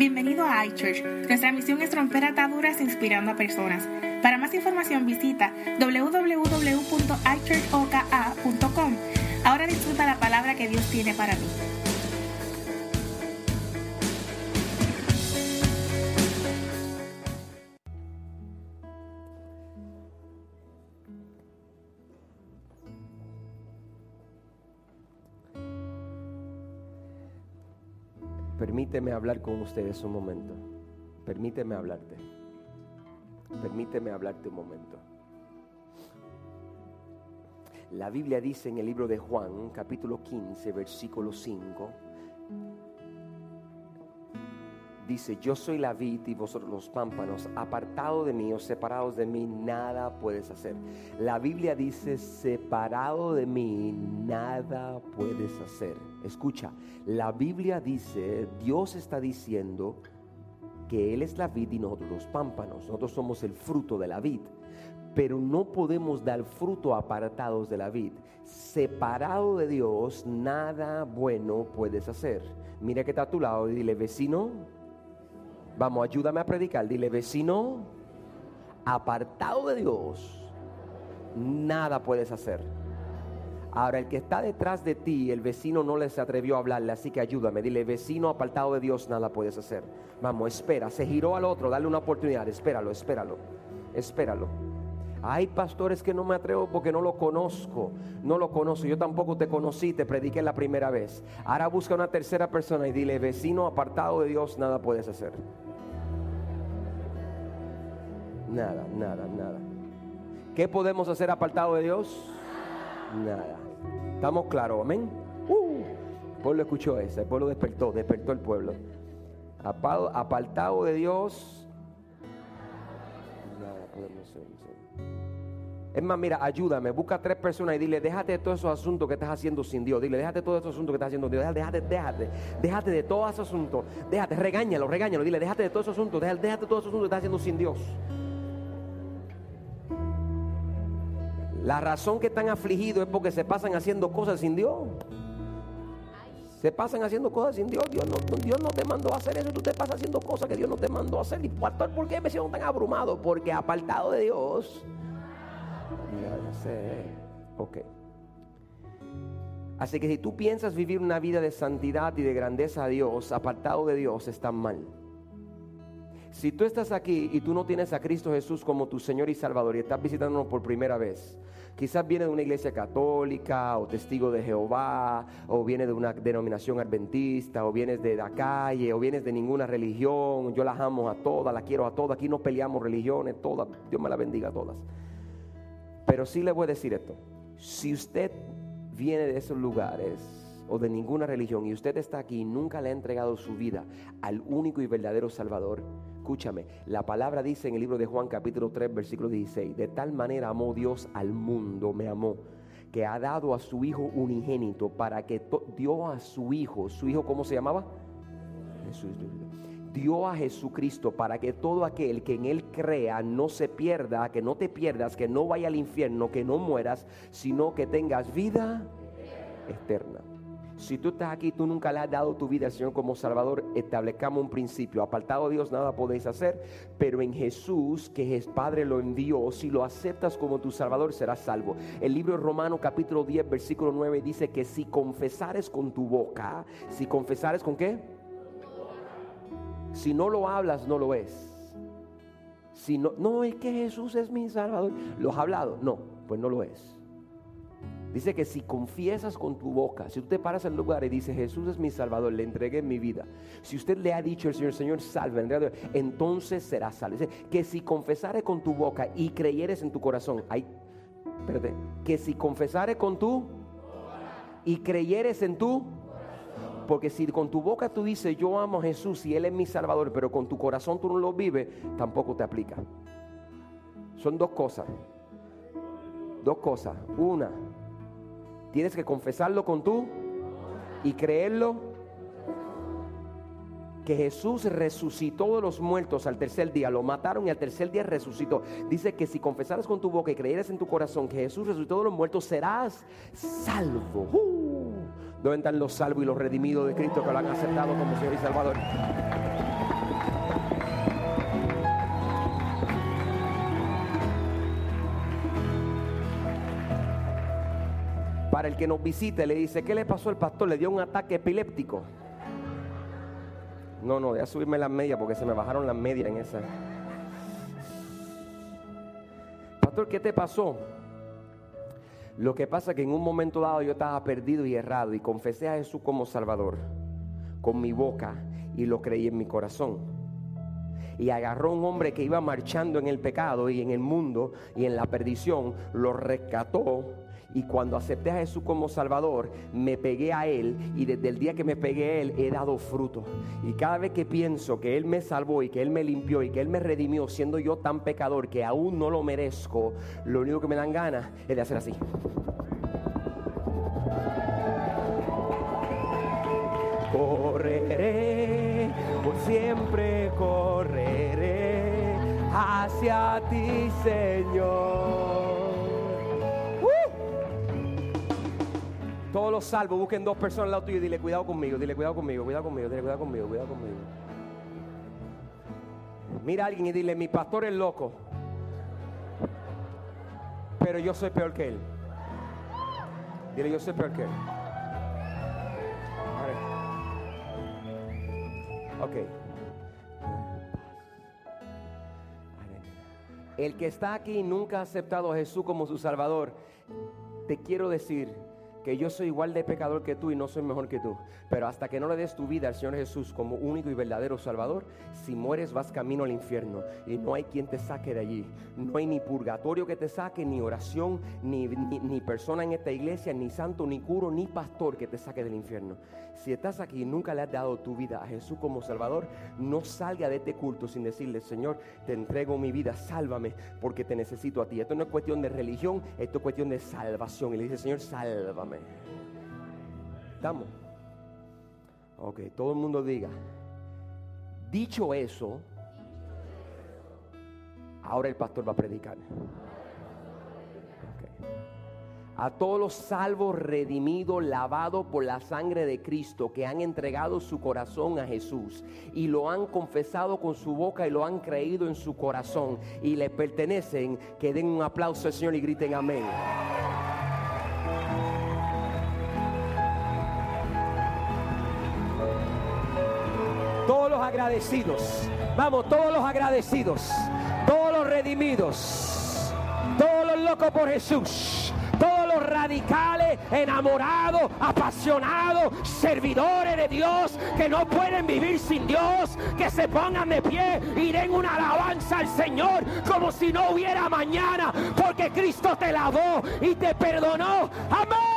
Bienvenido a iChurch. Nuestra misión es romper ataduras inspirando a personas. Para más información visita www.ichurchoka.com. Ahora disfruta la palabra que Dios tiene para ti. Permíteme hablar con ustedes un momento. Permíteme hablarte. Permíteme hablarte un momento. La Biblia dice en el libro de Juan, capítulo 15, versículo 5, dice, yo soy la vid y vosotros los pámpanos, apartado de mí o separados de mí, nada puedes hacer. La Biblia dice, separado de mí, nada puedes hacer. Escucha, la Biblia dice, Dios está diciendo que Él es la vid y nosotros los pámpanos. Nosotros somos el fruto de la vid. Pero no podemos dar fruto apartados de la vid. Separado de Dios, nada bueno puedes hacer. Mira que está a tu lado y dile, vecino, vamos, ayúdame a predicar. Dile, vecino, apartado de Dios, nada puedes hacer. Ahora, el que está detrás de ti, el vecino no les atrevió a hablarle, así que ayúdame. Dile, vecino apartado de Dios, nada puedes hacer. Vamos, espera. Se giró al otro, dale una oportunidad. Espéralo, espéralo, espéralo. Hay pastores que no me atrevo porque no lo conozco. No lo conozco. Yo tampoco te conocí, te prediqué la primera vez. Ahora busca una tercera persona y dile, vecino apartado de Dios, nada puedes hacer. Nada, nada, nada. ¿Qué podemos hacer apartado de Dios? Nada. ¿Estamos claros? Amén. Uh, el pueblo escuchó eso, el pueblo despertó, despertó el pueblo. Apartado de Dios. Nada podemos hacer. Es más, mira, ayúdame, busca a tres personas y dile, déjate de todos esos asuntos que estás haciendo sin Dios. Dile, déjate de todos esos asuntos que estás haciendo sin Dios. Déjate, déjate, déjate de todos esos asuntos. Déjate, regáñalo, regáñalo. Dile, déjate de todos esos asuntos. Déjate, déjate de todos esos asuntos que estás haciendo sin Dios. La razón que están afligidos es porque se pasan haciendo cosas sin Dios. Se pasan haciendo cosas sin Dios. Dios no, Dios no te mandó a hacer eso. Tú te pasas haciendo cosas que Dios no te mandó a hacer. ¿Y pastor, por qué me siento tan abrumado? Porque apartado de Dios. Ya sé. Ok. Así que si tú piensas vivir una vida de santidad y de grandeza a Dios, apartado de Dios, está mal. Si tú estás aquí y tú no tienes a Cristo Jesús como tu Señor y Salvador y estás visitándonos por primera vez, quizás viene de una iglesia católica o testigo de Jehová, o viene de una denominación adventista, o vienes de la calle, o vienes de ninguna religión, yo las amo a todas, las quiero a todas, aquí no peleamos religiones, todas, Dios me las bendiga a todas. Pero sí le voy a decir esto, si usted viene de esos lugares, o de ninguna religión y usted está aquí y nunca le ha entregado su vida al único y verdadero Salvador, escúchame, la palabra dice en el libro de Juan capítulo 3 versículo 16, de tal manera amó Dios al mundo, me amó, que ha dado a su Hijo unigénito para que dio a su Hijo, su Hijo ¿cómo se llamaba? Jesús dio a Jesucristo para que todo aquel que en Él crea no se pierda, que no te pierdas, que no vaya al infierno, que no mueras, sino que tengas vida eterna. Si tú estás aquí, tú nunca le has dado tu vida al Señor como Salvador, establezcamos un principio. Apartado de Dios nada podéis hacer, pero en Jesús, que es Padre lo envió, si lo aceptas como tu Salvador, serás salvo. El libro de Romano capítulo 10, versículo 9 dice que si confesares con tu boca, si confesares con qué? Si no lo hablas, no lo es. Si no, no es que Jesús es mi Salvador, ¿lo has hablado? No, pues no lo es. Dice que si confiesas con tu boca, si tú te paras en lugar y dices, Jesús es mi Salvador, le entregué mi vida. Si usted le ha dicho al Señor, Señor, salve, entonces será salvo. Dice que si confesares con tu boca y creyeres en tu corazón, hay, espérate, que si confesares con tu y creyeres en tu porque si con tu boca tú dices, yo amo a Jesús y Él es mi Salvador, pero con tu corazón tú no lo vives, tampoco te aplica. Son dos cosas. Dos cosas. Una, Tienes que confesarlo con tú y creerlo que Jesús resucitó de los muertos al tercer día, lo mataron y al tercer día resucitó. Dice que si confesaras con tu boca y creyeras en tu corazón que Jesús resucitó de los muertos, serás salvo. Uh, ¿Dónde están los salvos y los redimidos de Cristo que lo han aceptado como Señor y Salvador? El que nos visite, le dice, ¿qué le pasó al pastor? Le dio un ataque epiléptico. No, no, voy a subirme las medias porque se me bajaron las medias en esa. Pastor, ¿qué te pasó? Lo que pasa es que en un momento dado yo estaba perdido y errado y confesé a Jesús como Salvador con mi boca y lo creí en mi corazón. Y agarró un hombre que iba marchando en el pecado y en el mundo y en la perdición, lo rescató y cuando acepté a Jesús como Salvador, me pegué a Él y desde el día que me pegué a Él he dado fruto. Y cada vez que pienso que Él me salvó y que Él me limpió y que Él me redimió siendo yo tan pecador que aún no lo merezco, lo único que me dan ganas es de hacer así. Correré, por siempre correré hacia ti, Señor. Todos los salvos busquen dos personas al lado tuyo y dile cuidado conmigo, dile cuidado conmigo, cuidado conmigo, dile cuidado conmigo, cuidado conmigo. Mira a alguien y dile, mi pastor es loco, pero yo soy peor que él. Dile, yo soy peor que él. Ok. El que está aquí nunca ha aceptado a Jesús como su Salvador. Te quiero decir que yo soy igual de pecador que tú y no soy mejor que tú. Pero hasta que no le des tu vida al Señor Jesús como único y verdadero Salvador, si mueres vas camino al infierno y no hay quien te saque de allí. No hay ni purgatorio que te saque, ni oración, ni, ni, persona en esta iglesia, ni santo, ni curo, ni pastor que te saque del infierno. Si estás aquí y nunca le has dado tu vida a Jesús como Salvador, no salga de este culto sin decirle, Señor, te entrego mi vida, sálvame porque te necesito a ti. Esto no es cuestión de religión, esto es cuestión de salvación. Y le dice, Señor, sálvame. ¿Estamos? Ok, todo el mundo diga. Dicho eso, ahora el pastor va a predicar. A todos los salvos, redimidos, lavados por la sangre de Cristo, que han entregado su corazón a Jesús y lo han confesado con su boca y lo han creído en su corazón y le pertenecen, que den un aplauso al Señor y griten amén. Agradecidos, vamos, todos los agradecidos, todos los redimidos, todos los locos por Jesús, todos los radicales, enamorados, apasionados, servidores de Dios, que no pueden vivir sin Dios, que se pongan de pie y den una alabanza al Señor como si no hubiera mañana, porque Cristo te lavó y te perdonó. Amén.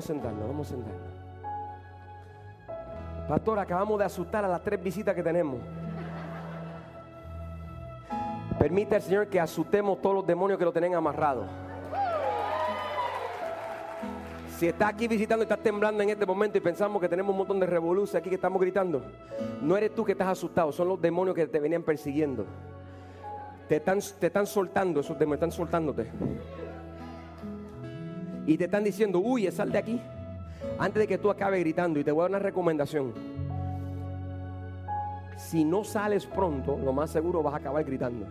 Vamos sentarnos, vamos a sentarnos. Pastor, acabamos de asustar a las tres visitas que tenemos. Permite al Señor que asustemos todos los demonios que lo tienen amarrado. Si está aquí visitando y estás temblando en este momento y pensamos que tenemos un montón de revoluciones aquí que estamos gritando, no eres tú que estás asustado, son los demonios que te venían persiguiendo. Te están, te están soltando, esos demonios están soltándote y te están diciendo, huye, sal de aquí, antes de que tú acabes gritando, y te voy a dar una recomendación. Si no sales pronto, lo más seguro vas a acabar gritando.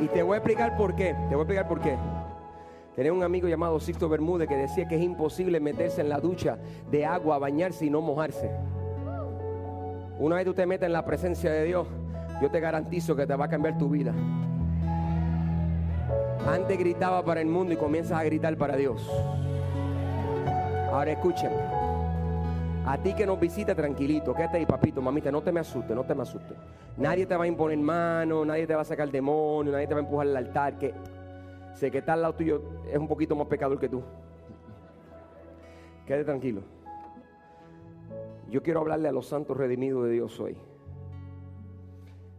Y te voy a explicar por qué. Te voy a explicar por qué. Tenía un amigo llamado Sixto Bermúdez que decía que es imposible meterse en la ducha de agua, bañarse y no mojarse. Una vez tú te metes en la presencia de Dios, yo te garantizo que te va a cambiar tu vida. Antes gritaba para el mundo y comienzas a gritar para Dios. Ahora escuchen. A ti que nos visita tranquilito, quédate ahí, papito, mamita, no te me asustes, no te me asustes. Nadie te va a imponer mano, nadie te va a sacar demonio, nadie te va a empujar al altar, que sé que está al lado tuyo es un poquito más pecador que tú. Quédate tranquilo. Yo quiero hablarle a los santos redimidos de Dios hoy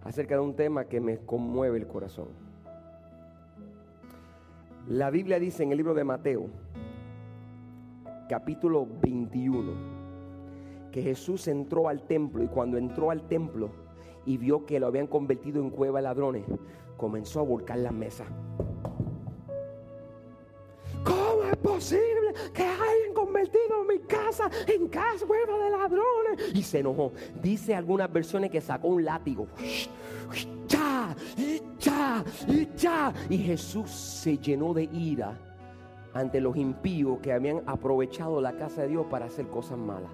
acerca de un tema que me conmueve el corazón. La Biblia dice en el libro de Mateo, capítulo 21, que Jesús entró al templo y cuando entró al templo y vio que lo habían convertido en cueva de ladrones, comenzó a volcar la mesa. ¿Cómo es posible que con convertido mi casa en casa hueva de ladrones. Y se enojó. Dice algunas versiones que sacó un látigo. Y Jesús se llenó de ira ante los impíos que habían aprovechado la casa de Dios para hacer cosas malas.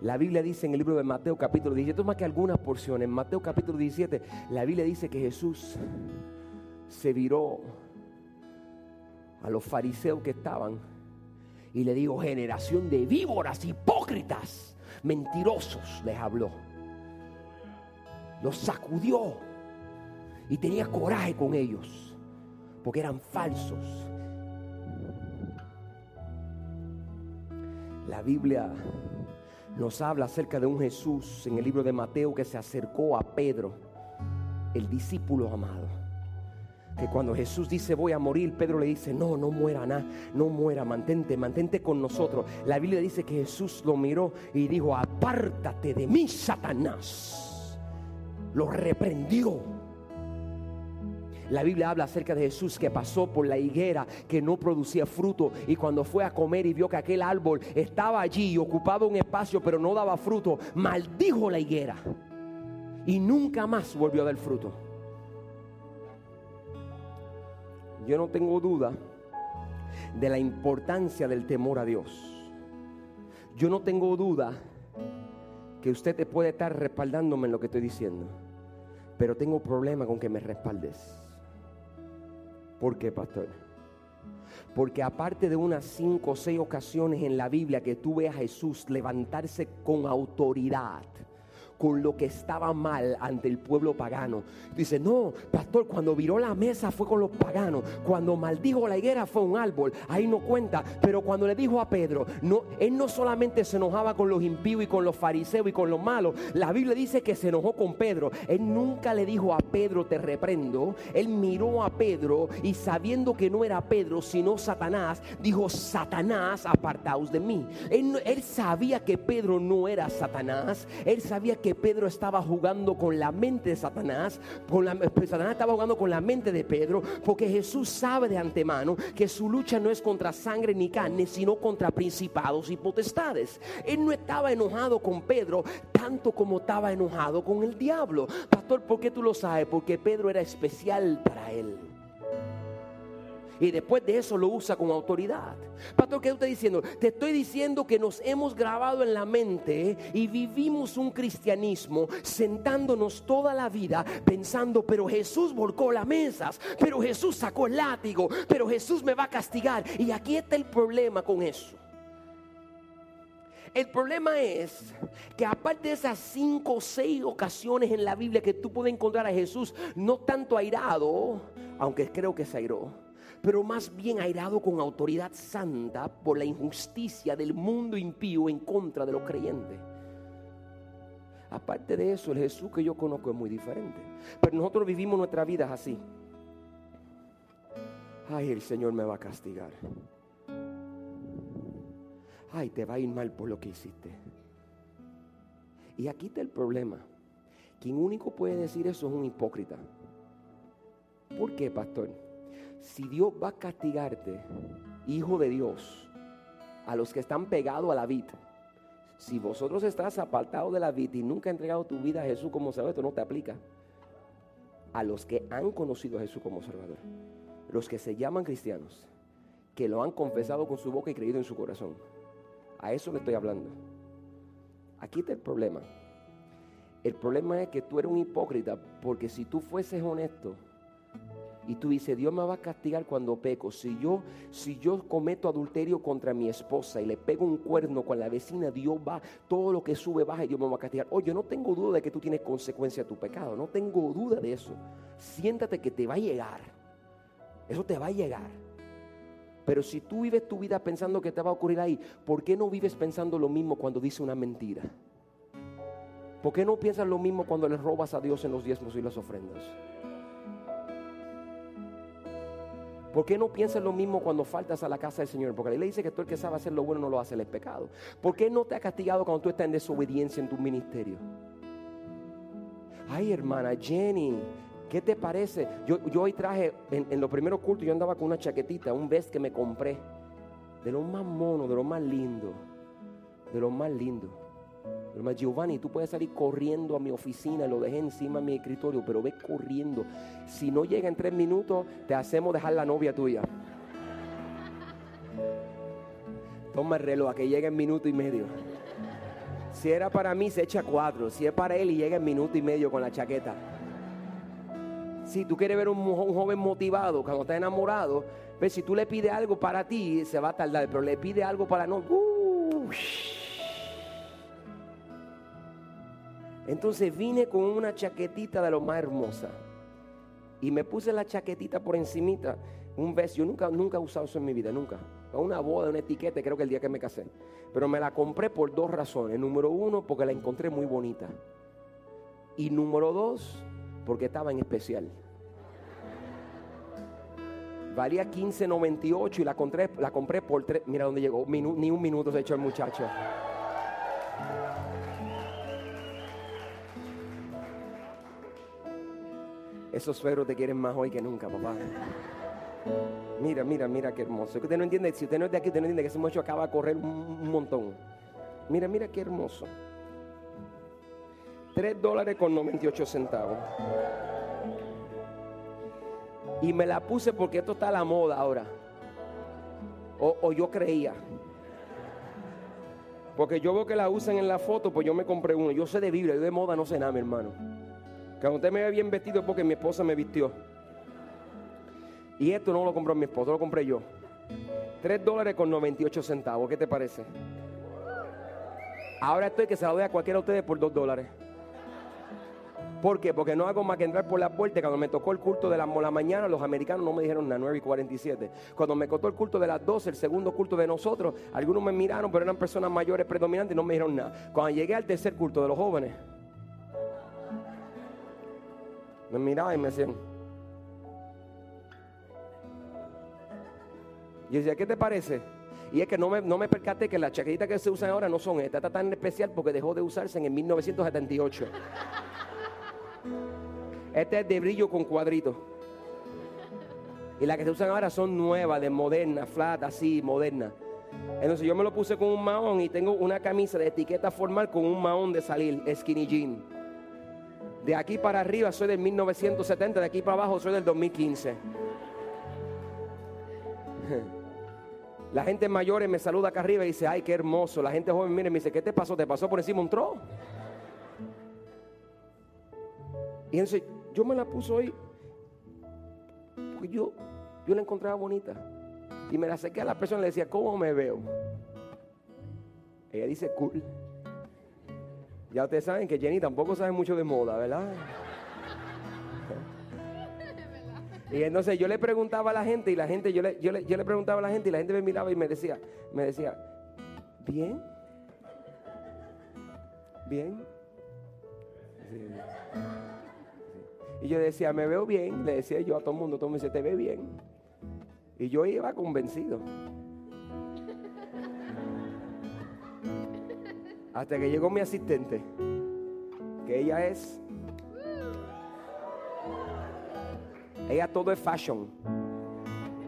La Biblia dice en el libro de Mateo capítulo 17, más que algunas porciones, en Mateo capítulo 17, la Biblia dice que Jesús se viró a los fariseos que estaban y le dijo, generación de víboras, hipócritas, mentirosos, les habló. Los sacudió y tenía coraje con ellos, porque eran falsos. La Biblia nos habla acerca de un Jesús en el libro de Mateo que se acercó a Pedro, el discípulo amado. Que cuando Jesús dice voy a morir, Pedro le dice, no, no muera nada, no muera, mantente, mantente con nosotros. La Biblia dice que Jesús lo miró y dijo, apártate de mí, Satanás. Lo reprendió la Biblia habla acerca de Jesús que pasó por la higuera que no producía fruto y cuando fue a comer y vio que aquel árbol estaba allí y ocupaba un espacio pero no daba fruto, maldijo la higuera y nunca más volvió a dar fruto. Yo no tengo duda de la importancia del temor a Dios. Yo no tengo duda que usted te puede estar respaldándome en lo que estoy diciendo, pero tengo problema con que me respaldes. ¿Por qué, pastor? Porque aparte de unas cinco o seis ocasiones en la Biblia que tú veas a Jesús levantarse con autoridad, con lo que estaba mal ante el pueblo pagano. Dice, no, pastor, cuando viró la mesa fue con los paganos. Cuando maldijo la higuera fue un árbol. Ahí no cuenta. Pero cuando le dijo a Pedro, no, él no solamente se enojaba con los impíos y con los fariseos y con los malos. La Biblia dice que se enojó con Pedro. Él nunca le dijo a Pedro, te reprendo. Él miró a Pedro y sabiendo que no era Pedro, sino Satanás, dijo, Satanás, apartaos de mí. Él, él sabía que Pedro no era Satanás. Él sabía que que Pedro estaba jugando con la mente de Satanás, con la, pues, Satanás estaba jugando con la mente de Pedro, porque Jesús sabe de antemano que su lucha no es contra sangre ni carne, sino contra principados y potestades. Él no estaba enojado con Pedro tanto como estaba enojado con el diablo. Pastor, ¿por qué tú lo sabes? Porque Pedro era especial para él. Y después de eso lo usa con autoridad. Pastor, ¿qué está diciendo? Te estoy diciendo que nos hemos grabado en la mente y vivimos un cristianismo sentándonos toda la vida pensando, pero Jesús volcó las mesas, pero Jesús sacó el látigo, pero Jesús me va a castigar. Y aquí está el problema con eso. El problema es que aparte de esas cinco o seis ocasiones en la Biblia que tú puedes encontrar a Jesús, no tanto airado, aunque creo que se airó, pero más bien airado con autoridad santa por la injusticia del mundo impío en contra de los creyentes. Aparte de eso, el Jesús que yo conozco es muy diferente. Pero nosotros vivimos nuestra vida así. Ay, el Señor me va a castigar. Ay, te va a ir mal por lo que hiciste. Y aquí está el problema. Quien único puede decir eso es un hipócrita. ¿Por qué, pastor? Si Dios va a castigarte, hijo de Dios, a los que están pegados a la vid, si vosotros estás apartados de la vid y nunca has entregado tu vida a Jesús como Salvador, esto no te aplica. A los que han conocido a Jesús como Salvador, los que se llaman cristianos, que lo han confesado con su boca y creído en su corazón. A eso le estoy hablando. Aquí está el problema. El problema es que tú eres un hipócrita porque si tú fueses honesto, y tú dices, Dios me va a castigar cuando peco. Si yo, si yo cometo adulterio contra mi esposa y le pego un cuerno con la vecina, Dios va, todo lo que sube baja y Dios me va a castigar. Oye, no tengo duda de que tú tienes consecuencia de tu pecado. No tengo duda de eso. Siéntate que te va a llegar. Eso te va a llegar. Pero si tú vives tu vida pensando que te va a ocurrir ahí, ¿por qué no vives pensando lo mismo cuando dice una mentira? ¿Por qué no piensas lo mismo cuando le robas a Dios en los diezmos y las ofrendas? ¿Por qué no piensas lo mismo cuando faltas a la casa del Señor? Porque la ley dice que todo el que sabe hacer lo bueno no lo hace, el pecado. ¿Por qué no te ha castigado cuando tú estás en desobediencia en tu ministerio? Ay, hermana Jenny, ¿qué te parece? Yo, hoy traje, en, en los primeros cultos, yo andaba con una chaquetita, un vest que me compré. de lo más mono, de lo más lindo, de lo más lindo. Más Giovanni, tú puedes salir corriendo a mi oficina, lo dejé encima de mi escritorio, pero ve corriendo. Si no llega en tres minutos, te hacemos dejar la novia tuya. Toma el reloj, a que llegue en minuto y medio. Si era para mí, se echa cuatro. Si es para él y llega en minuto y medio con la chaqueta. Si tú quieres ver un, un joven motivado cuando está enamorado, ves, si tú le pides algo para ti, se va a tardar, pero le pide algo para no. ¡uh! Entonces vine con una chaquetita de lo más hermosa. Y me puse la chaquetita por encimita, un beso. Yo nunca, nunca he usado eso en mi vida, nunca. Una boda, una etiqueta, creo que el día que me casé. Pero me la compré por dos razones. Número uno, porque la encontré muy bonita. Y número dos, porque estaba en especial. Valía 15.98 y la compré, la compré por tres. Mira dónde llegó. ni un minuto se echó el muchacho. Esos suegros te quieren más hoy que nunca, papá. Mira, mira, mira qué hermoso. Usted no entiende, si usted no es de aquí, usted no entiende que ese muchacho acaba de correr un, montón. Mira, mira qué hermoso. 3 dólares con 98 centavos. Y me la puse porque esto está a la moda ahora. O, yo creía. Porque yo veo que la usan en la foto, pues yo me compré uno. Yo sé de Biblia, yo de moda no sé nada, mi hermano. Cuando usted me ve bien vestido es porque mi esposa me vistió. Y esto no lo compró mi esposa, lo compré yo. 3 dólares con 98 centavos. ¿Qué te parece? Ahora estoy que se lo doy a cualquiera de ustedes por 2 dólares. ¿Por qué? Porque no hago más que entrar por la puerta. Cuando me tocó el culto de la, la, mañana, los americanos no me dijeron nada, 9 y 47. Cuando me costó el culto de las 12, el segundo culto de nosotros, algunos me miraron, pero eran personas mayores predominantes y no me dijeron nada. Cuando llegué al tercer culto de los jóvenes, me miraba y me decían. Yo decía, ¿qué te parece? Y es que no me, no me percaté que las chaquetitas que se usan ahora no son estas. Esta tan especial porque dejó de usarse en el 1978. Este es de brillo con cuadritos. Y las que se usan ahora son nuevas, de moderna, flat, así, moderna. Entonces yo me lo puse con un mahón y tengo una camisa de etiqueta formal con un mahón de salir, skinny jean. De aquí para arriba soy del 1970, de aquí para abajo soy del 2015. La gente mayor me saluda acá arriba y dice, ay, qué hermoso. La gente joven mire me dice, ¿qué te pasó? ¿Te pasó por encima un tro? Y entonces yo me la puse hoy, pues yo, yo la encontraba bonita. Y me la acerqué a la persona y le decía, ¿cómo me veo? Ella dice, cool. Ya ustedes saben que Jenny tampoco sabe mucho de moda, ¿verdad? Y entonces yo le preguntaba a la gente y la gente, yo le, yo le, yo le preguntaba a la gente y la gente me miraba y me decía, me decía, ¿bien? ¿Bien? Y yo decía, me veo bien, le decía yo a todo el mundo, todo el mundo dice, te ve bien. Y yo iba convencido. Hasta que llegó mi asistente, que ella es... Ella todo es fashion.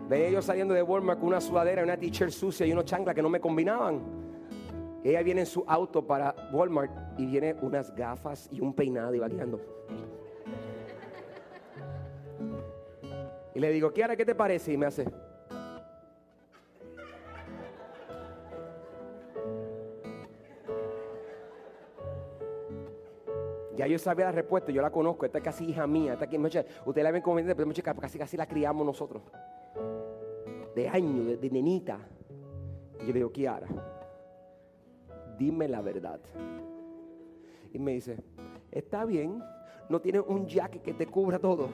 Venía yo saliendo de Walmart con una sudadera, una t-shirt sucia y unos chanclas que no me combinaban. Ella viene en su auto para Walmart y viene unas gafas y un peinado y va guiando. Y le digo, Kiara, ¿qué te parece? Y me hace, Ya yo sabía la respuesta, yo la conozco. Esta es casi hija mía. Esta aquí, ustedes la ven como pero casi casi la criamos nosotros. De años, de, de nenita. Y yo le digo, Kiara, dime la verdad. Y me dice, está bien, no tienes un jacket que te cubra todo.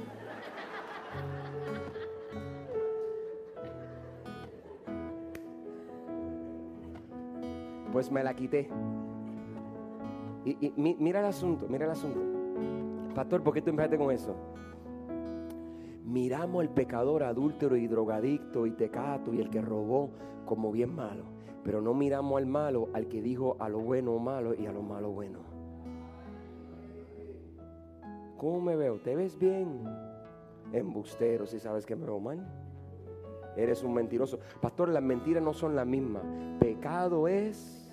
Pues me la quité. Y, mira el asunto, mira el asunto. Pastor, ¿por qué tú empezaste con eso? Miramos al pecador adúltero y drogadicto y tecato y el que robó como bien malo. Pero no miramos al malo, al que dijo a lo bueno malo y a lo malo bueno. ¿Cómo me veo? ¿Te ves bien? Embustero, si sabes que me veo mal. Eres un mentiroso. Pastor, las mentiras no son las mismas. Pecado es...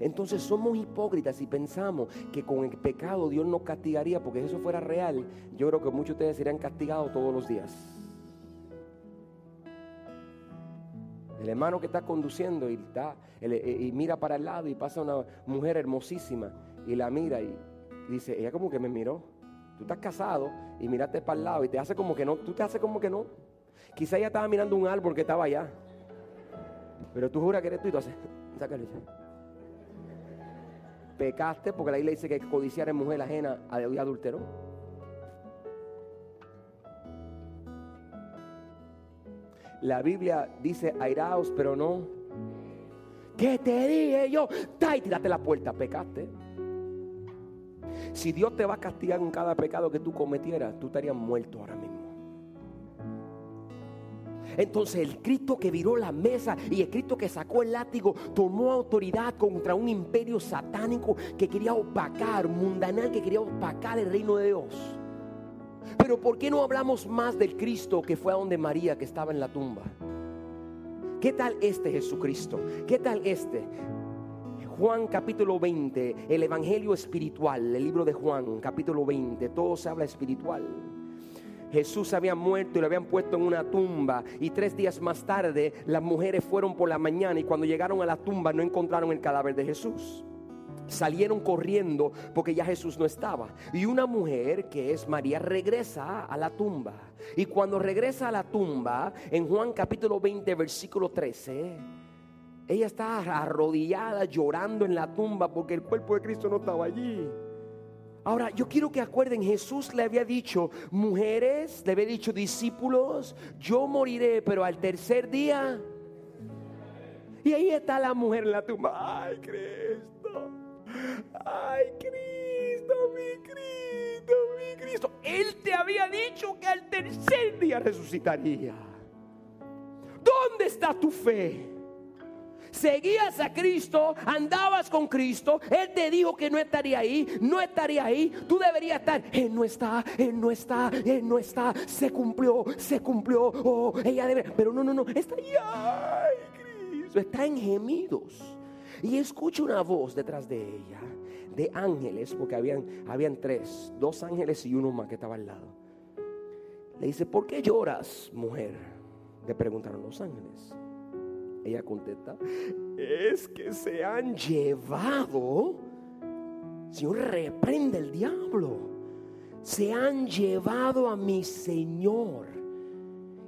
Entonces somos hipócritas y pensamos que con el pecado Dios nos castigaría, porque si eso fuera real, yo creo que muchos de ustedes serían castigados todos los días. El hermano que está conduciendo y, está, y mira para el lado y pasa una mujer hermosísima y la mira y dice, ella como que me miró. Tú estás casado y miraste para el lado y te hace como que no, tú te haces como que no. Quizá ella estaba mirando un árbol que estaba allá. Pero tú juras que eres tú y tú haces, sácale. Pecaste porque la isla dice que codiciar en mujer ajena a adúltero. La Biblia dice airaos, pero no. ¿Qué te dije yo? Tírate la puerta, pecaste. Si Dios te va a castigar en cada pecado que tú cometieras, tú estarías muerto ahora mismo. Entonces el Cristo que viró la mesa y el Cristo que sacó el látigo tomó autoridad contra un imperio satánico que quería opacar, mundanal, que quería opacar el reino de Dios. Pero ¿por qué no hablamos más del Cristo que fue a donde María que estaba en la tumba? ¿Qué tal este Jesucristo? ¿Qué tal este? Juan capítulo 20, el Evangelio espiritual, el libro de Juan capítulo 20, todo se habla espiritual. Jesús había muerto y lo habían puesto en una tumba. Y tres días más tarde las mujeres fueron por la mañana y cuando llegaron a la tumba no encontraron el cadáver de Jesús. Salieron corriendo porque ya Jesús no estaba. Y una mujer que es María regresa a la tumba. Y cuando regresa a la tumba, en Juan capítulo 20, versículo 13, ella está arrodillada llorando en la tumba porque el cuerpo de Cristo no estaba allí. Ahora, yo quiero que acuerden, Jesús le había dicho, mujeres, le había dicho, discípulos, yo moriré, pero al tercer día. Y ahí está la mujer en la tumba. Ay, Cristo. Ay, Cristo, mi Cristo, mi Cristo. Él te había dicho que al tercer día resucitaría. ¿Dónde está tu fe? Seguías a Cristo, andabas con Cristo, Él te dijo que no estaría ahí, no estaría ahí, tú deberías estar, Él no está, Él no está, Él no está, se cumplió, se cumplió, oh, ella debe, pero no, no, no, está ahí, ay, Cristo, está en gemidos. Y escucha una voz detrás de ella, de ángeles, porque habían, habían tres, dos ángeles y uno más que estaba al lado. Le dice, ¿por qué lloras, mujer? Le preguntaron los ángeles. Ella contesta, es que se han llevado, Señor, reprende el diablo, se han llevado a mi Señor.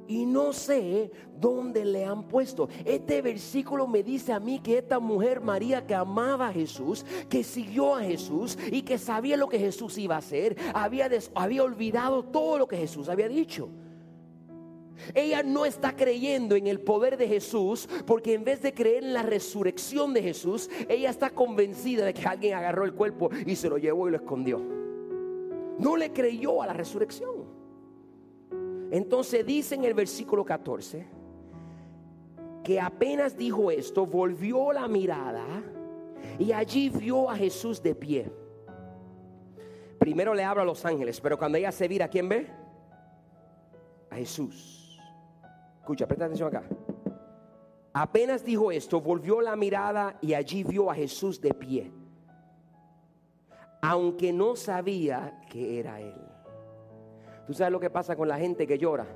Y no sé dónde le han puesto. Este versículo me dice a mí que esta mujer María que amaba a Jesús, que siguió a Jesús y que sabía lo que Jesús iba a hacer, había, había olvidado todo lo que Jesús había dicho. Ella no está creyendo en el poder de Jesús porque en vez de creer en la resurrección de Jesús, ella está convencida de que alguien agarró el cuerpo y se lo llevó y lo escondió. No le creyó a la resurrección. Entonces dice en el versículo 14 que apenas dijo esto, volvió la mirada y allí vio a Jesús de pie. Primero le habla a los ángeles, pero cuando ella se vira, ¿a quién ve? A Jesús. Escucha, presta atención acá. Apenas dijo esto, volvió la mirada y allí vio a Jesús de pie. Aunque no sabía que era Él. ¿Tú sabes lo que pasa con la gente que llora?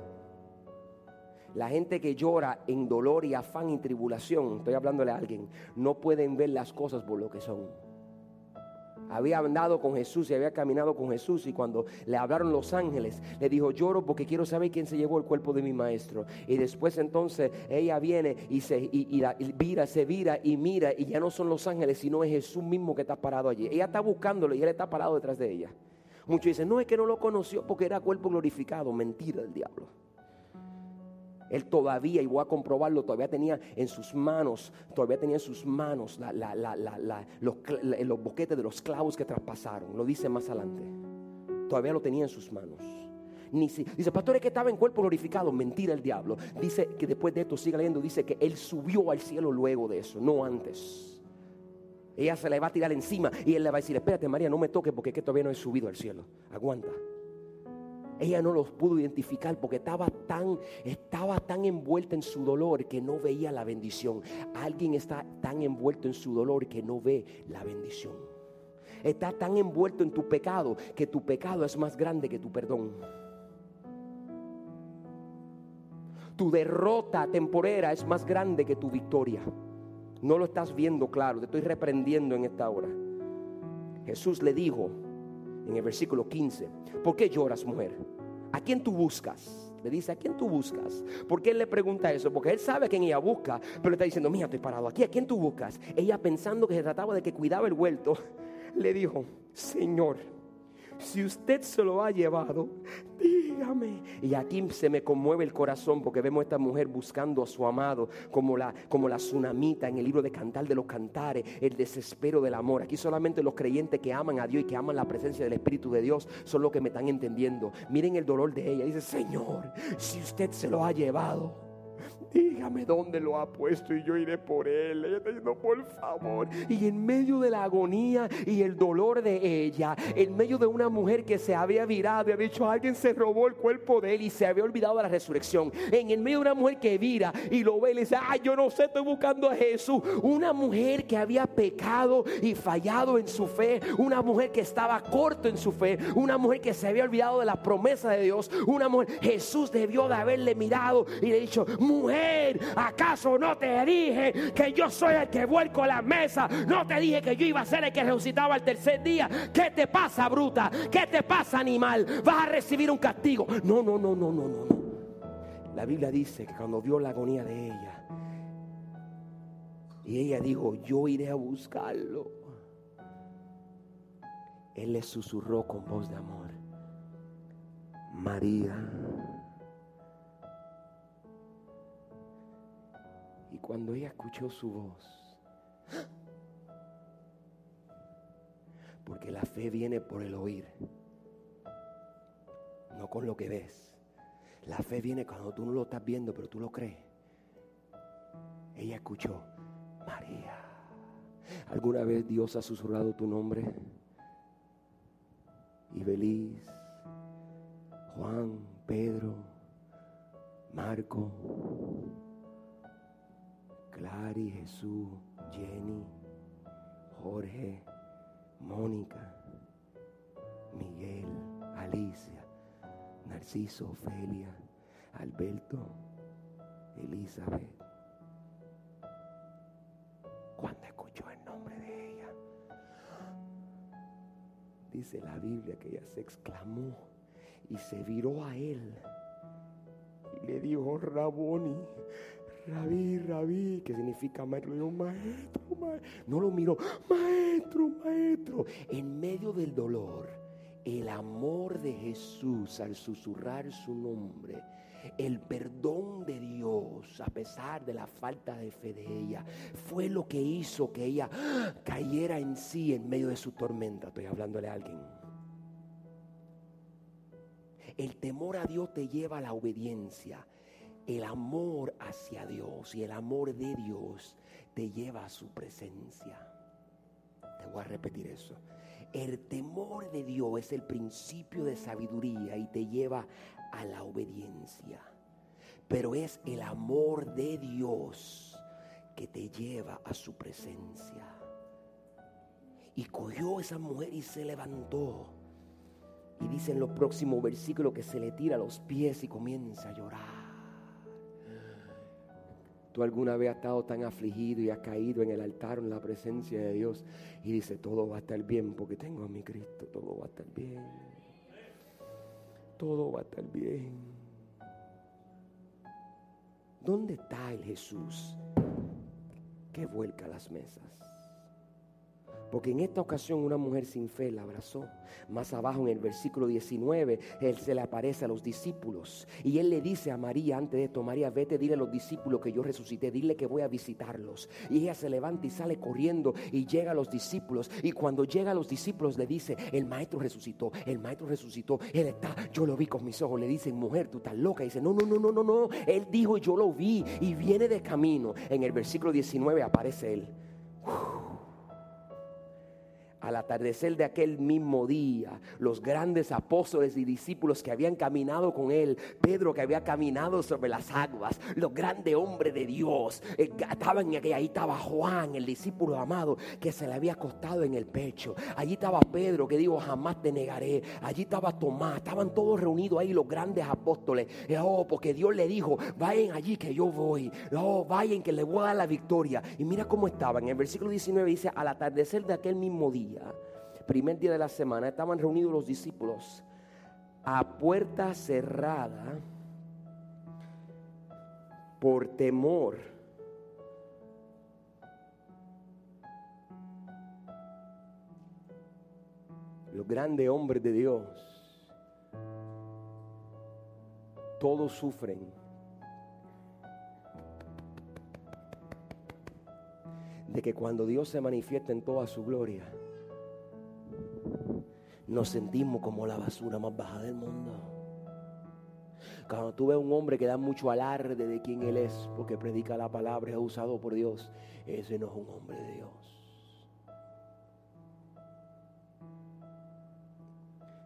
La gente que llora en dolor y afán y tribulación, estoy hablándole a alguien, no pueden ver las cosas por lo que son había andado con Jesús y había caminado con Jesús y cuando le hablaron los ángeles, le dijo, lloro porque quiero saber quién se llevó el cuerpo de mi maestro. Y después entonces ella viene y se y, vira, se vira y mira y ya no son los ángeles, sino es Jesús mismo que está parado allí. Ella está buscándolo y él está parado detrás de ella. Muchos dicen, no es que no lo conoció porque era cuerpo glorificado. Mentira del diablo. Él todavía, y voy a comprobarlo, todavía tenía en sus manos, todavía tenía en sus manos los, boquetes de los clavos que traspasaron. Lo dice más adelante. Todavía lo tenía en sus manos. Ni si, dice, pastor, es que estaba en cuerpo glorificado. Mentira el diablo. Dice que después de esto, sigue leyendo, dice que él subió al cielo luego de eso, no antes. Ella se le va a tirar encima y él le va a decir, espérate María, no me toques porque es que todavía no he subido al cielo. Aguanta. Ella no los pudo identificar porque estaba tan, estaba tan envuelta en su dolor que no veía la bendición. Alguien está tan envuelto en su dolor que no ve la bendición. Está tan envuelto en tu pecado que tu pecado es más grande que tu perdón. Tu derrota temporera es más grande que tu victoria. No lo estás viendo claro, te estoy reprendiendo en esta hora. Jesús le dijo en el versículo 15, ¿por qué lloras mujer? ¿A quién tú buscas? Le dice, ¿a quién tú buscas? ¿Por qué él le pregunta eso? Porque él sabe a quién ella busca, pero le está diciendo, mira, estoy parado aquí, ¿a quién tú buscas? Ella pensando que se trataba de que cuidaba el huerto, le dijo, Señor, si usted se lo ha llevado, dígame. Y aquí se me conmueve el corazón porque vemos a esta mujer buscando a su amado como la, como la tsunamita en el libro de Cantar de los Cantares, el desespero del amor. Aquí solamente los creyentes que aman a Dios y que aman la presencia del Espíritu de Dios son los que me están entendiendo. Miren el dolor de ella. Dice, Señor, si usted se lo ha llevado dígame dónde lo ha puesto y yo iré por él. Ella está diciendo, por favor. Y en medio de la agonía y el dolor de ella, en medio de una mujer que se había virado y había dicho, alguien se robó el cuerpo de él y se había olvidado de la resurrección. En el medio de una mujer que vira y lo ve y le dice, ay, yo no sé, estoy buscando a Jesús. Una mujer que había pecado y fallado en su fe. Una mujer que estaba corto en su fe. Una mujer que se había olvidado de la promesa de Dios. Una mujer, Jesús debió de haberle mirado y le dicho, mujer ¿Acaso no te dije que yo soy el que vuelco la mesa? No te dije que yo iba a ser el que resucitaba el tercer día. ¿Qué te pasa, bruta? ¿Qué te pasa, animal? Vas a recibir un castigo. No, no, no, no, no, no. La Biblia dice que cuando vio la agonía de ella, y ella dijo, yo iré a buscarlo. Él le susurró con voz de amor, María. Cuando ella escuchó su voz. Porque la fe viene por el oír, no con lo que ves. La fe viene cuando tú no lo estás viendo, pero tú lo crees. Ella escuchó, María. ¿Alguna vez Dios ha susurrado tu nombre? Ibeliz, Juan, Pedro, Marco. Clary, Jesús, Jenny, Jorge, Mónica, Miguel, Alicia, Narciso, Ofelia, Alberto, Elizabeth. Cuando escuchó el nombre de ella, dice la Biblia que ella se exclamó y se viró a él y le dijo, Raboni, Rabí, rabí, que significa maestro. Maestro, maestro. No lo miró, maestro, maestro. En medio del dolor, el amor de Jesús al susurrar su nombre, el perdón de Dios, a pesar de la falta de fe de ella, fue lo que hizo que ella cayera en sí en medio de su tormenta. Estoy hablándole a alguien. El temor a Dios te lleva a la obediencia el amor hacia Dios y el amor de Dios te lleva a su presencia. Te voy a repetir eso. El temor de Dios es el principio de sabiduría y te lleva a la obediencia. Pero es el amor de Dios que te lleva a su presencia. Y cogió esa mujer y se levantó. Y dice en los próximos versículos que se le tira los pies y comienza a llorar. Alguna vez has estado tan afligido y has caído en el altar en la presencia de Dios y dice, todo va a estar bien porque tengo a mi Cristo, todo va a estar bien. Todo va a estar bien. ¿Dónde está el Jesús que vuelca las mesas? Porque en esta ocasión una mujer sin fe la abrazó. Más abajo en el versículo 19, él se le aparece a los discípulos. Y él le dice a María antes de esto, María, vete, dile a los discípulos que yo resucité, dile que voy a visitarlos. Y ella se levanta y sale corriendo y llega a los discípulos. Y cuando llega a los discípulos le dice, el maestro resucitó, el maestro resucitó. Él está, yo lo vi con mis ojos. Le dicen, mujer, tú estás loca. Y dice, no, no, no, no, no, no. Él dijo, yo lo vi. Y viene de camino. En el versículo 19 aparece él al atardecer de aquel mismo día, los grandes apóstoles y discípulos que habían caminado con él, Pedro que había caminado sobre las aguas, los grandes hombres de Dios, eh, estaban aquí, ahí estaba Juan, el discípulo amado, que se le había acostado en el pecho. Allí estaba Pedro que dijo, jamás te negaré. Allí estaba Tomás, estaban todos reunidos ahí los grandes apóstoles. Oh, porque Dios le dijo, vayan allí que yo voy. Oh, vayan que le voy a dar la victoria. Y mira cómo estaban. En el versículo 19 dice, al atardecer de aquel mismo día, primer día de la semana, estaban reunidos los discípulos a puerta cerrada por temor. Los grandes hombres de Dios, todos sufren. De que cuando Dios se manifiesta en toda su gloria, nos sentimos como la basura más baja del mundo. Cuando tú ves un hombre que da mucho alarde de quién él es, porque predica la palabra, es usado por Dios, ese no es un hombre de Dios.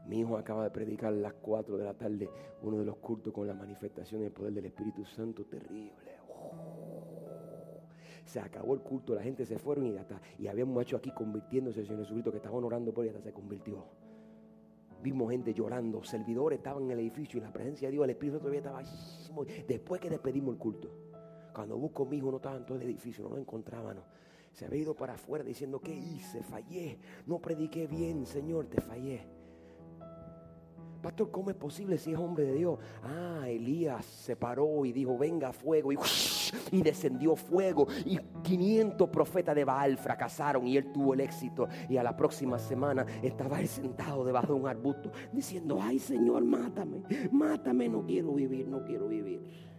Mi hijo acaba de predicar a las 4 de la tarde uno de los cultos con la manifestación del poder del Espíritu Santo terrible. Se acabó el culto, la gente se fueron y hasta, y había un macho aquí convirtiéndose, Señor Jesucristo, que estaban orando por él y hasta se convirtió. Vimos gente llorando, servidores estaban en el edificio y la presencia de Dios, el Espíritu todavía estaba después que despedimos el culto. Cuando busco a mi hijo no estaba en todo el edificio, no lo encontraban. Se había ido para afuera diciendo, ¿qué hice? Fallé, no prediqué bien, Señor, te fallé. Pastor, ¿cómo es posible si es hombre de Dios? Ah, Elías se paró y dijo, venga fuego. Y, y descendió fuego. Y 500 profetas de Baal fracasaron y él tuvo el éxito. Y a la próxima semana estaba él sentado debajo de un arbusto diciendo, ay Señor, mátame, mátame, no quiero vivir, no quiero vivir.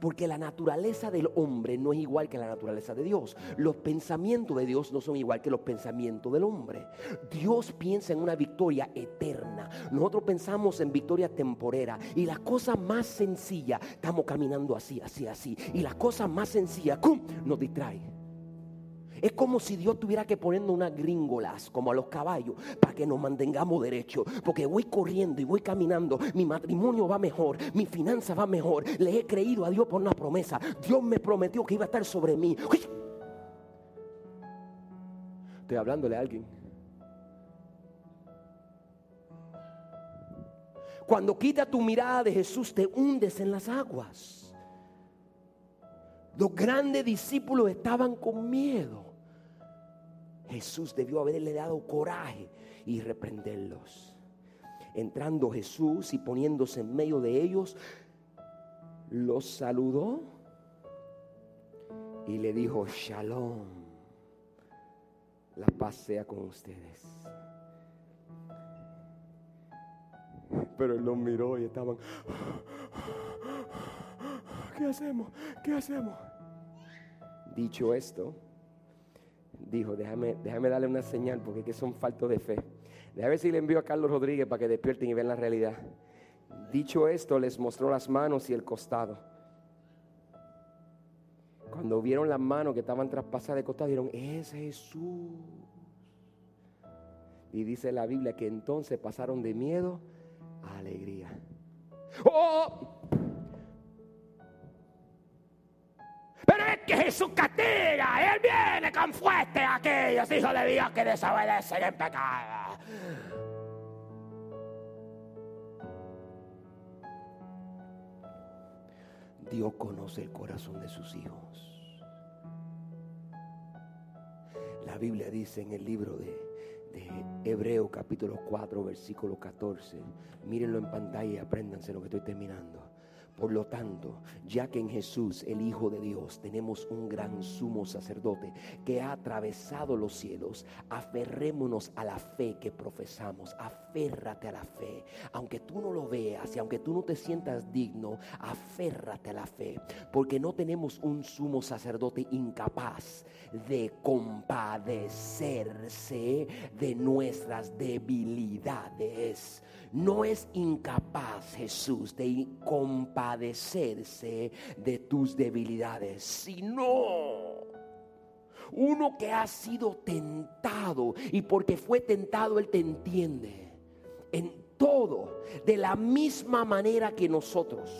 Porque la naturaleza del hombre no es igual que la naturaleza de Dios. Los pensamientos de Dios no son igual que los pensamientos del hombre. Dios piensa en una victoria eterna. Nosotros pensamos en victoria temporera. Y la cosa más sencilla, estamos caminando así, así, así. Y la cosa más sencilla, ¡cum! nos distrae. Es como si Dios tuviera que ponernos unas gringolas, como a los caballos, para que nos mantengamos derecho. Porque voy corriendo y voy caminando. Mi matrimonio va mejor, mi finanza va mejor. Le he creído a Dios por una promesa. Dios me prometió que iba a estar sobre mí. Estoy hablándole a alguien. Cuando quita tu mirada de Jesús, te hundes en las aguas. Los grandes discípulos estaban con miedo. Jesús debió haberle dado coraje y reprenderlos. Entrando Jesús y poniéndose en medio de ellos, los saludó y le dijo, shalom, la paz sea con ustedes. Pero él los miró y estaban, ¿qué hacemos? ¿Qué hacemos? Dicho esto, dijo, déjame, déjame darle una señal porque que son faltos de fe. Déjame ver si le envío a Carlos Rodríguez para que despierten y vean la realidad. Dicho esto, les mostró las manos y el costado. Cuando vieron las manos que estaban traspasadas de costado, dijeron, es Jesús. Y dice la Biblia que entonces pasaron de miedo a alegría. ¡Oh! Es que Jesús castiga. Él viene con fuerte a aquellos hijos de Dios que desobedecen en pecado. Dios conoce el corazón de sus hijos. La Biblia dice en el libro de, de Hebreo capítulo 4 versículo 14. Mírenlo en pantalla y apréndanse lo que estoy terminando. Por lo tanto, ya que en Jesús, el Hijo de Dios, tenemos un gran sumo sacerdote que ha atravesado los cielos, aferrémonos a la fe que profesamos, aférrate a la fe. Aunque tú no lo veas y aunque tú no te sientas digno, aférrate a la fe, porque no tenemos un sumo sacerdote incapaz de compadecerse de nuestras debilidades no es incapaz Jesús de compadecerse de tus debilidades, sino Uno que ha sido tentado y porque fue tentado Él te entiende en todo de la misma manera que nosotros.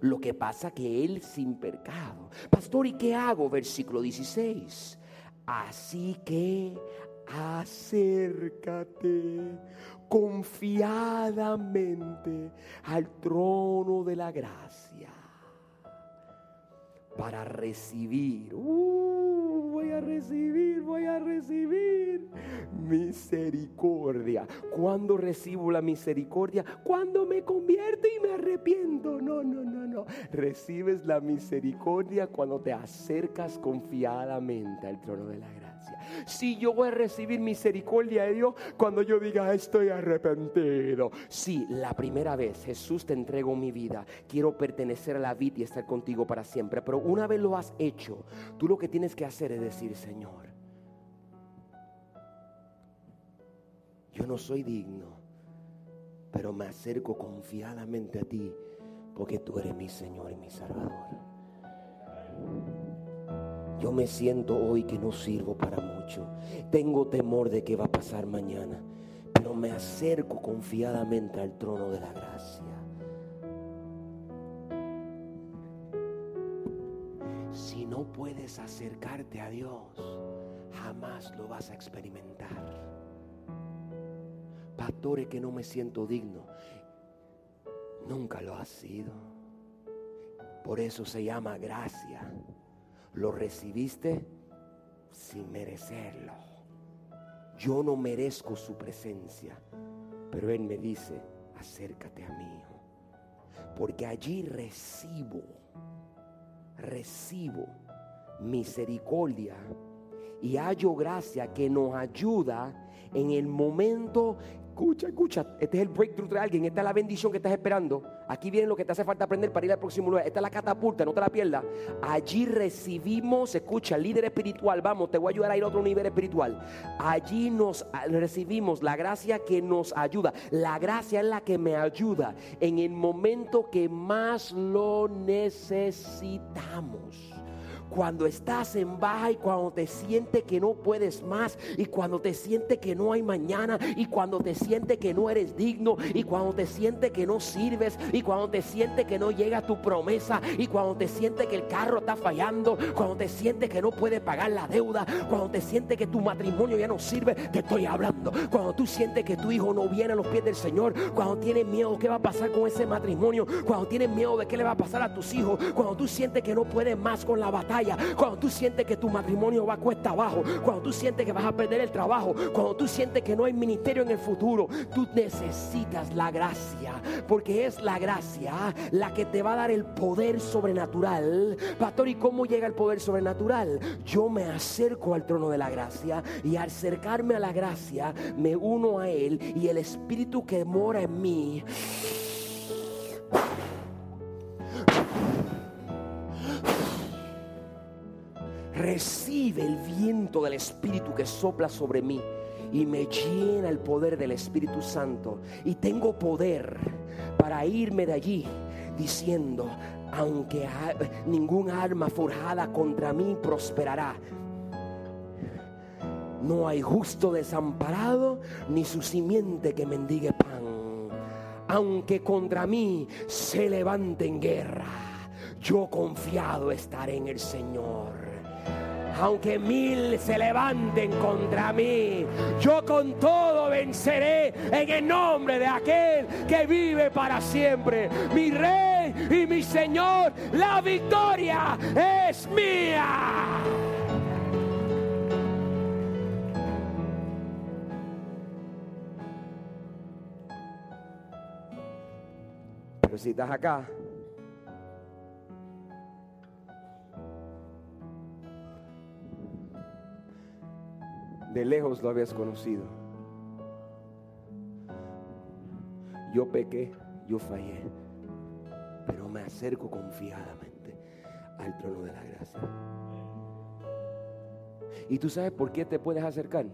Lo que pasa que Él sin pecado. Pastor, ¿y qué hago? Versículo 16. Así que acércate confiadamente al trono de la gracia para recibir. Uh, voy a recibir, voy a recibir misericordia. ¿Cuándo recibo la misericordia? Cuando me convierto y me arrepiento. No, no, no, no. Recibes la misericordia cuando te acercas confiadamente al trono de la gracia. Si yo voy a recibir misericordia de Dios cuando yo diga estoy arrepentido. Si la primera vez Jesús te entregó mi vida, quiero pertenecer a la vida y estar contigo para siempre. Pero una vez lo has hecho, tú lo que tienes que hacer es decir, Señor, yo no soy digno, pero me acerco confiadamente a ti porque tú eres mi Señor y mi Salvador. Yo me siento hoy que no sirvo para mucho. Tengo temor de qué va a pasar mañana. Pero me acerco confiadamente al trono de la gracia. Si no puedes acercarte a Dios, jamás lo vas a experimentar. Pastores que no me siento digno. Nunca lo ha sido. Por eso se llama gracia lo recibiste sin merecerlo. Yo no merezco su presencia, pero Él me dice, acércate a mí, porque allí recibo, recibo misericordia y hallo gracia que nos ayuda en el momento Escucha, escucha. Este es el breakthrough de alguien. Esta es la bendición que estás esperando. Aquí viene lo que te hace falta aprender para ir al próximo lugar. Esta es la catapulta, no te la pierdas. Allí recibimos, escucha, líder espiritual. Vamos, te voy a ayudar a ir a otro nivel espiritual. Allí nos recibimos la gracia que nos ayuda. La gracia es la que me ayuda en el momento que más lo necesitamos cuando estás en baja y cuando te sientes que no puedes más y cuando te sientes que no hay mañana y cuando te sientes que no eres digno y cuando te sientes que no sirves y cuando te sientes que no llega tu promesa y cuando te sientes que el carro está fallando, cuando te sientes que no puedes pagar la deuda, cuando te sientes que tu matrimonio ya no sirve, te estoy hablando. Cuando tú sientes que tu hijo no viene a los pies del Señor, cuando tienes miedo qué va a pasar con ese matrimonio, cuando tienes miedo de qué le va a pasar a tus hijos, cuando tú sientes que no puedes más con la batalla cuando tú sientes que tu matrimonio va a cuesta abajo, cuando tú sientes que vas a perder el trabajo, cuando tú sientes que no hay ministerio en el futuro, tú necesitas la gracia, porque es la gracia la que te va a dar el poder sobrenatural. Pastor, ¿y cómo llega el poder sobrenatural? Yo me acerco al trono de la gracia y al acercarme a la gracia me uno a Él y el Espíritu que mora en mí recibe el viento del Espíritu que sopla sobre mí y me llena el poder del Espíritu Santo. Y tengo poder para irme de allí diciendo, aunque ningún arma forjada contra mí prosperará. No hay justo desamparado, ni su simiente que mendigue pan. Aunque contra mí se levante en guerra, yo confiado estaré en el Señor aunque mil se levanten contra mí, yo con todo venceré en el nombre de aquel que vive para siempre, mi rey y mi señor, la victoria es mía. Pero si estás acá de lejos lo habías conocido. Yo pequé, yo fallé, pero me acerco confiadamente al trono de la gracia. ¿Y tú sabes por qué te puedes acercar?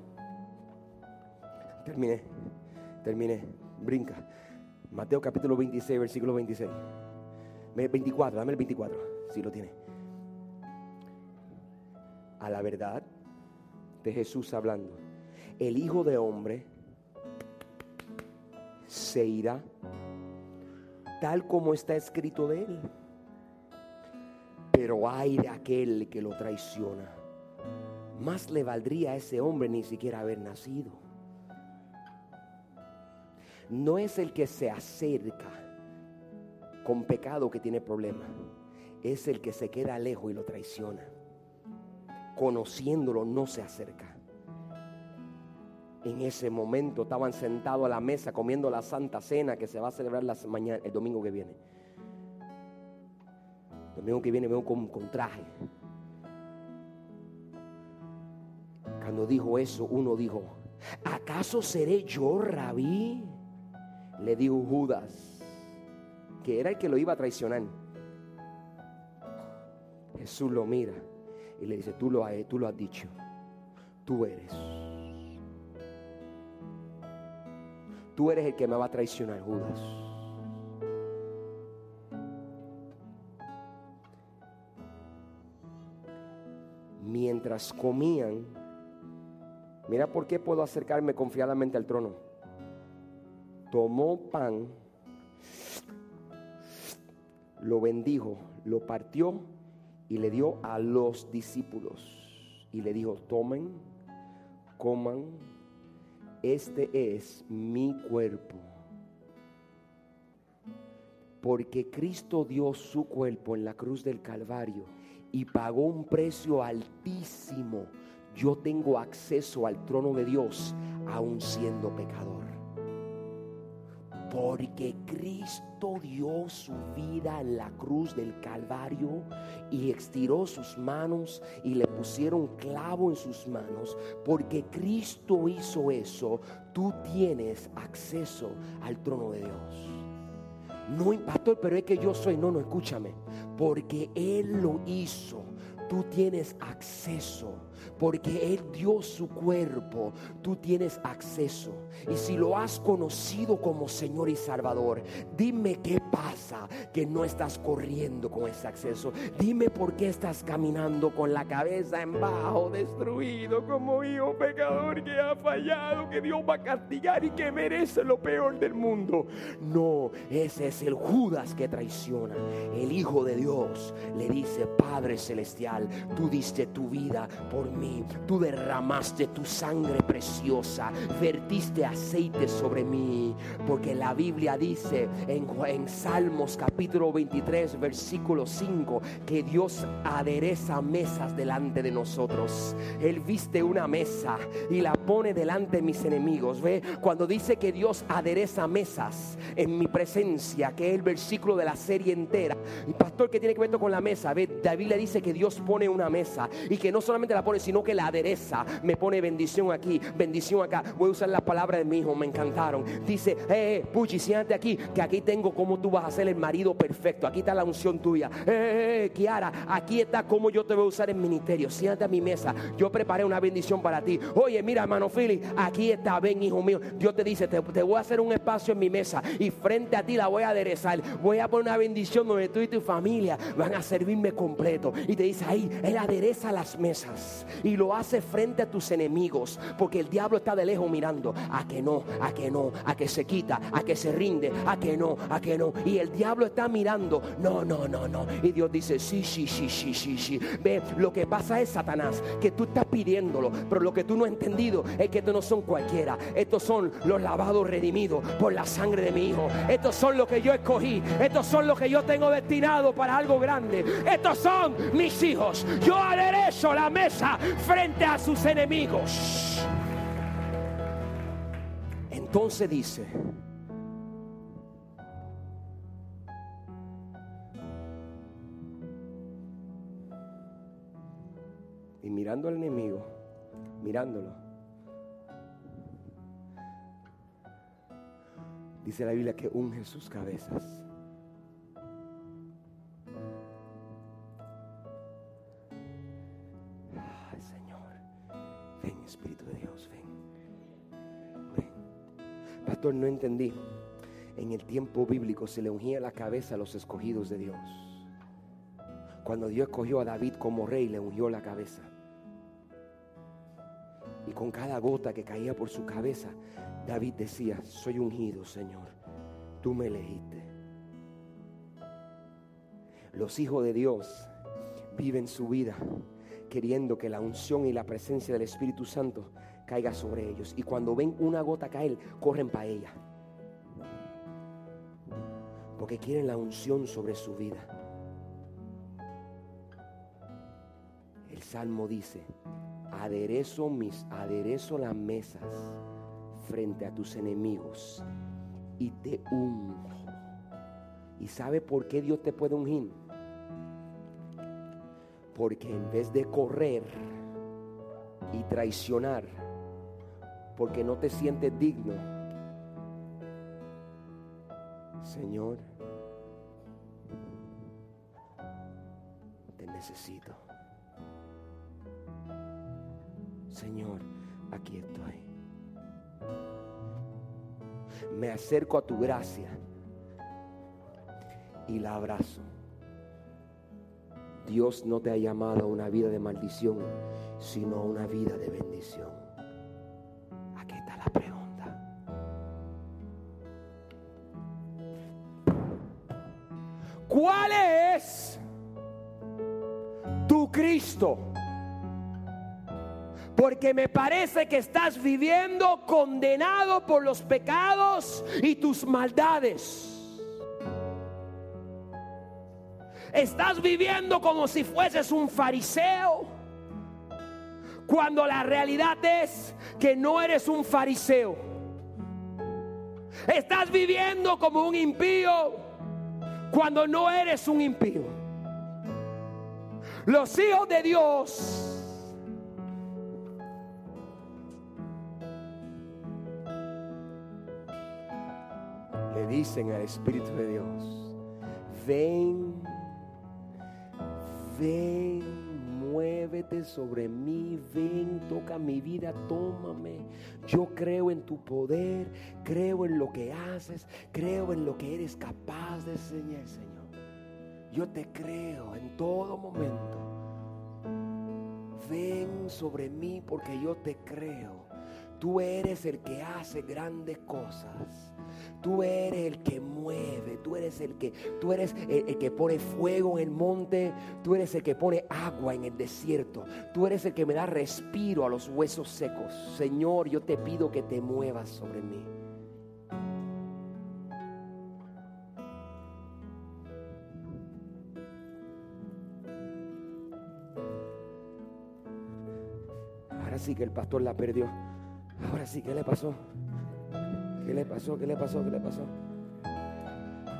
Terminé, terminé, brinca. Mateo capítulo 26, versículo 26. 24, dame el 24, si lo tiene. A la verdad de Jesús hablando. El Hijo de Hombre se irá tal como está escrito de él. Pero hay de aquel que lo traiciona. Más le valdría a ese hombre ni siquiera haber nacido. No es el que se acerca con pecado que tiene problema. Es el que se queda lejos y lo traiciona. Conociéndolo no se acerca. En ese momento estaban sentados a la mesa comiendo la Santa Cena que se va a celebrar el domingo que viene. El domingo que viene con, con traje. Cuando dijo eso, uno dijo, ¿acaso seré yo rabí? Le dijo Judas, que era el que lo iba a traicionar. Jesús lo mira y le dice, tú lo, has, tú lo has dicho, tú eres. Tú eres el que me va a traicionar, Judas. Mientras comían, mira por qué puedo acercarme confiadamente al trono. Tomó pan, lo bendijo, lo partió y le dio a los discípulos. Y le dijo, tomen, coman, este es mi cuerpo. Porque Cristo dio su cuerpo en la cruz del Calvario y pagó un precio altísimo. Yo tengo acceso al trono de Dios aún siendo pecador. Porque Cristo dio su vida en la cruz del Calvario y estiró sus manos y le pusieron clavo en sus manos. Porque Cristo hizo eso, tú tienes acceso al trono de Dios. No, pastor, pero es que yo soy, no, no, escúchame. Porque Él lo hizo. Tú tienes acceso porque Él dio su cuerpo, tú tienes acceso. Y si lo has conocido como Señor y Salvador, dime qué pasa que no estás corriendo con ese acceso. Dime por qué estás caminando con la cabeza en bajo, destruido como hijo pecador que ha fallado, que Dios va a castigar y que merece lo peor del mundo. No, ese es el Judas que traiciona. El Hijo de Dios le dice, Padre Celestial, tú diste tu vida por Tú derramaste tu sangre preciosa, vertiste aceite sobre mí. Porque la Biblia dice en, Salmos capítulo 23, versículo 5, que Dios adereza mesas delante de nosotros. Él viste una mesa y la pone delante de mis enemigos. Ve, cuando dice que Dios adereza mesas en mi presencia, que es el versículo de la serie entera. Pastor, ¿qué tiene que ver con la mesa? Ve, David le dice que Dios pone una mesa y que no solamente la pone, sino que la adereza. Me pone bendición aquí, bendición acá. Voy a usar las palabras de mi hijo, me encantaron. Dice, eh, eh, Puchi, siéntate aquí, que aquí tengo cómo tú vas a ser el marido perfecto. Aquí está la unción tuya. Eh, eh, eh, Kiara, aquí está cómo yo te voy a usar en ministerio. Siéntate a mi mesa. Yo preparé una bendición para ti. Oye, mira, hermano Philly, aquí está, ven, hijo mío. Dios te dice, te, te voy a hacer un espacio en mi mesa y frente a ti la voy a aderezar. Voy a poner una bendición donde tú y tu familia van a servirme completo. Y te dice ahí, Él adereza las mesas y lo hace frente a tus enemigos, porque el diablo está de lejos mirando a que no, a que no, a que se quita, a que se rinde, a que no, a que no. Y el diablo está mirando, no, no, no, no. Y Dios dice, sí, sí, sí, sí, sí, sí. Ve, lo que pasa es, Satanás, que tú estás pidiéndolo, pero lo que tú no has entendido es que estos no son cualquiera. Estos son los lavados redimidos por la sangre de mi hijo. Estos son los que yo escogí. Estos son los que yo tengo destinado para algo grande. Estos son mis hijos. Yo aderezo la mesa frente a sus enemigos. Entonces dice, y mirando al enemigo, mirándolo, dice la Biblia que unge sus cabezas. No entendí. En el tiempo bíblico se le ungía la cabeza a los escogidos de Dios. Cuando Dios escogió a David como rey, le ungió la cabeza. con cada gota que caía por su cabeza, David decía, soy ungido, Señor, tú me elegiste. Los hijos de Dios viven su vida queriendo que la unción y la presencia del Espíritu Santo caiga sobre ellos. Y cuando ven una gota caer, corren para ella. Porque quieren la unción sobre su vida. El Salmo dice, aderezo mis, aderezo las mesas frente a tus enemigos y te unjo. ¿Y sabe por qué Dios te puede ungir? Porque en vez de correr y traicionar, porque no te sientes digno, Señor, te necesito. Señor, aquí estoy. Me acerco a tu gracia y la abrazo. Dios no te ha llamado a una vida de maldición, sino a una vida de bendición. Porque me parece que estás viviendo condenado por los pecados y tus maldades. Estás viviendo como si fueses un fariseo. Cuando la realidad es que no eres un fariseo. Estás viviendo como un impío cuando no eres un impío. Los hijos de Dios le dicen al Espíritu de Dios, ven, ven, muévete sobre mí, ven, toca mi vida, tómame. Yo creo en tu poder, creo en lo que haces, creo en lo que eres capaz de enseñar, Señor. Yo te creo en todo momento. Ven sobre mí porque yo te creo. Tú eres el que hace grandes cosas. Tú eres el que mueve, tú eres el que, tú eres el, que pone fuego en el monte, tú eres el que pone agua en el desierto, tú eres el que me da respiro a los huesos secos. Señor, yo te pido que te muevas sobre mí. Sí que el pastor la perdió. Ahora sí, ¿qué le pasó? ¿Qué le pasó? ¿Qué le pasó? ¿Qué le pasó?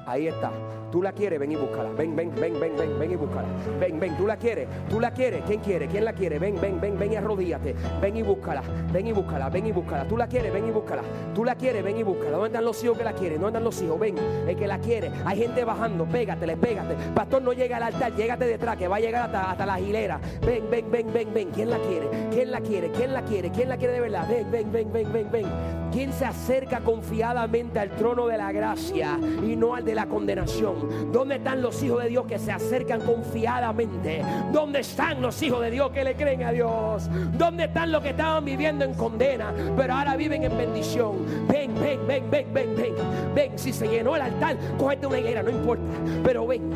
Ahí está. Tú la quieres, ven y búscala. Ven, ven, ven, ven, ven, ven y búscala. Ven, ven, tú la quieres. Tú la quieres. ¿Quién quiere? ¿Quién la quiere? Ven, ven, ven, ven y arrodíllate. Ven y búscala. Ven y búscala. Ven y búscala. Tú la quieres, ven y búscala. Tú la quieres, ven y búscala. ¿Dónde están los hijos que la quieren? ¿Dónde están los hijos? Ven, el que la quiere. Hay gente bajando. Pégatele, pégate. Pastor, no llega al altar. Llégate detrás, que va a llegar hasta, hasta la hilera. Ven, ven, ven, ven, ven. ¿Quién la quiere? ¿Quién la quiere? ¿Quién la quiere? ¿Quién la quiere de verdad? Ven, ven, ven, ven, ven, ven. ¿Quién se acerca confiadamente al trono de la gracia y no al de la condenación? ¿Dónde están los hijos de Dios que se acercan confiadamente? ¿Dónde están los hijos de Dios que le creen a Dios? ¿Dónde están los que estaban viviendo en condena, pero ahora viven en bendición? Ven, ven, ven, ven, ven, ven. Ven, si se llenó el altar, cógete una higuera, no importa, pero ven.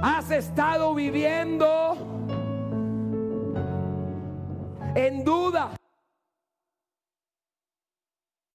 Has estado viviendo en duda.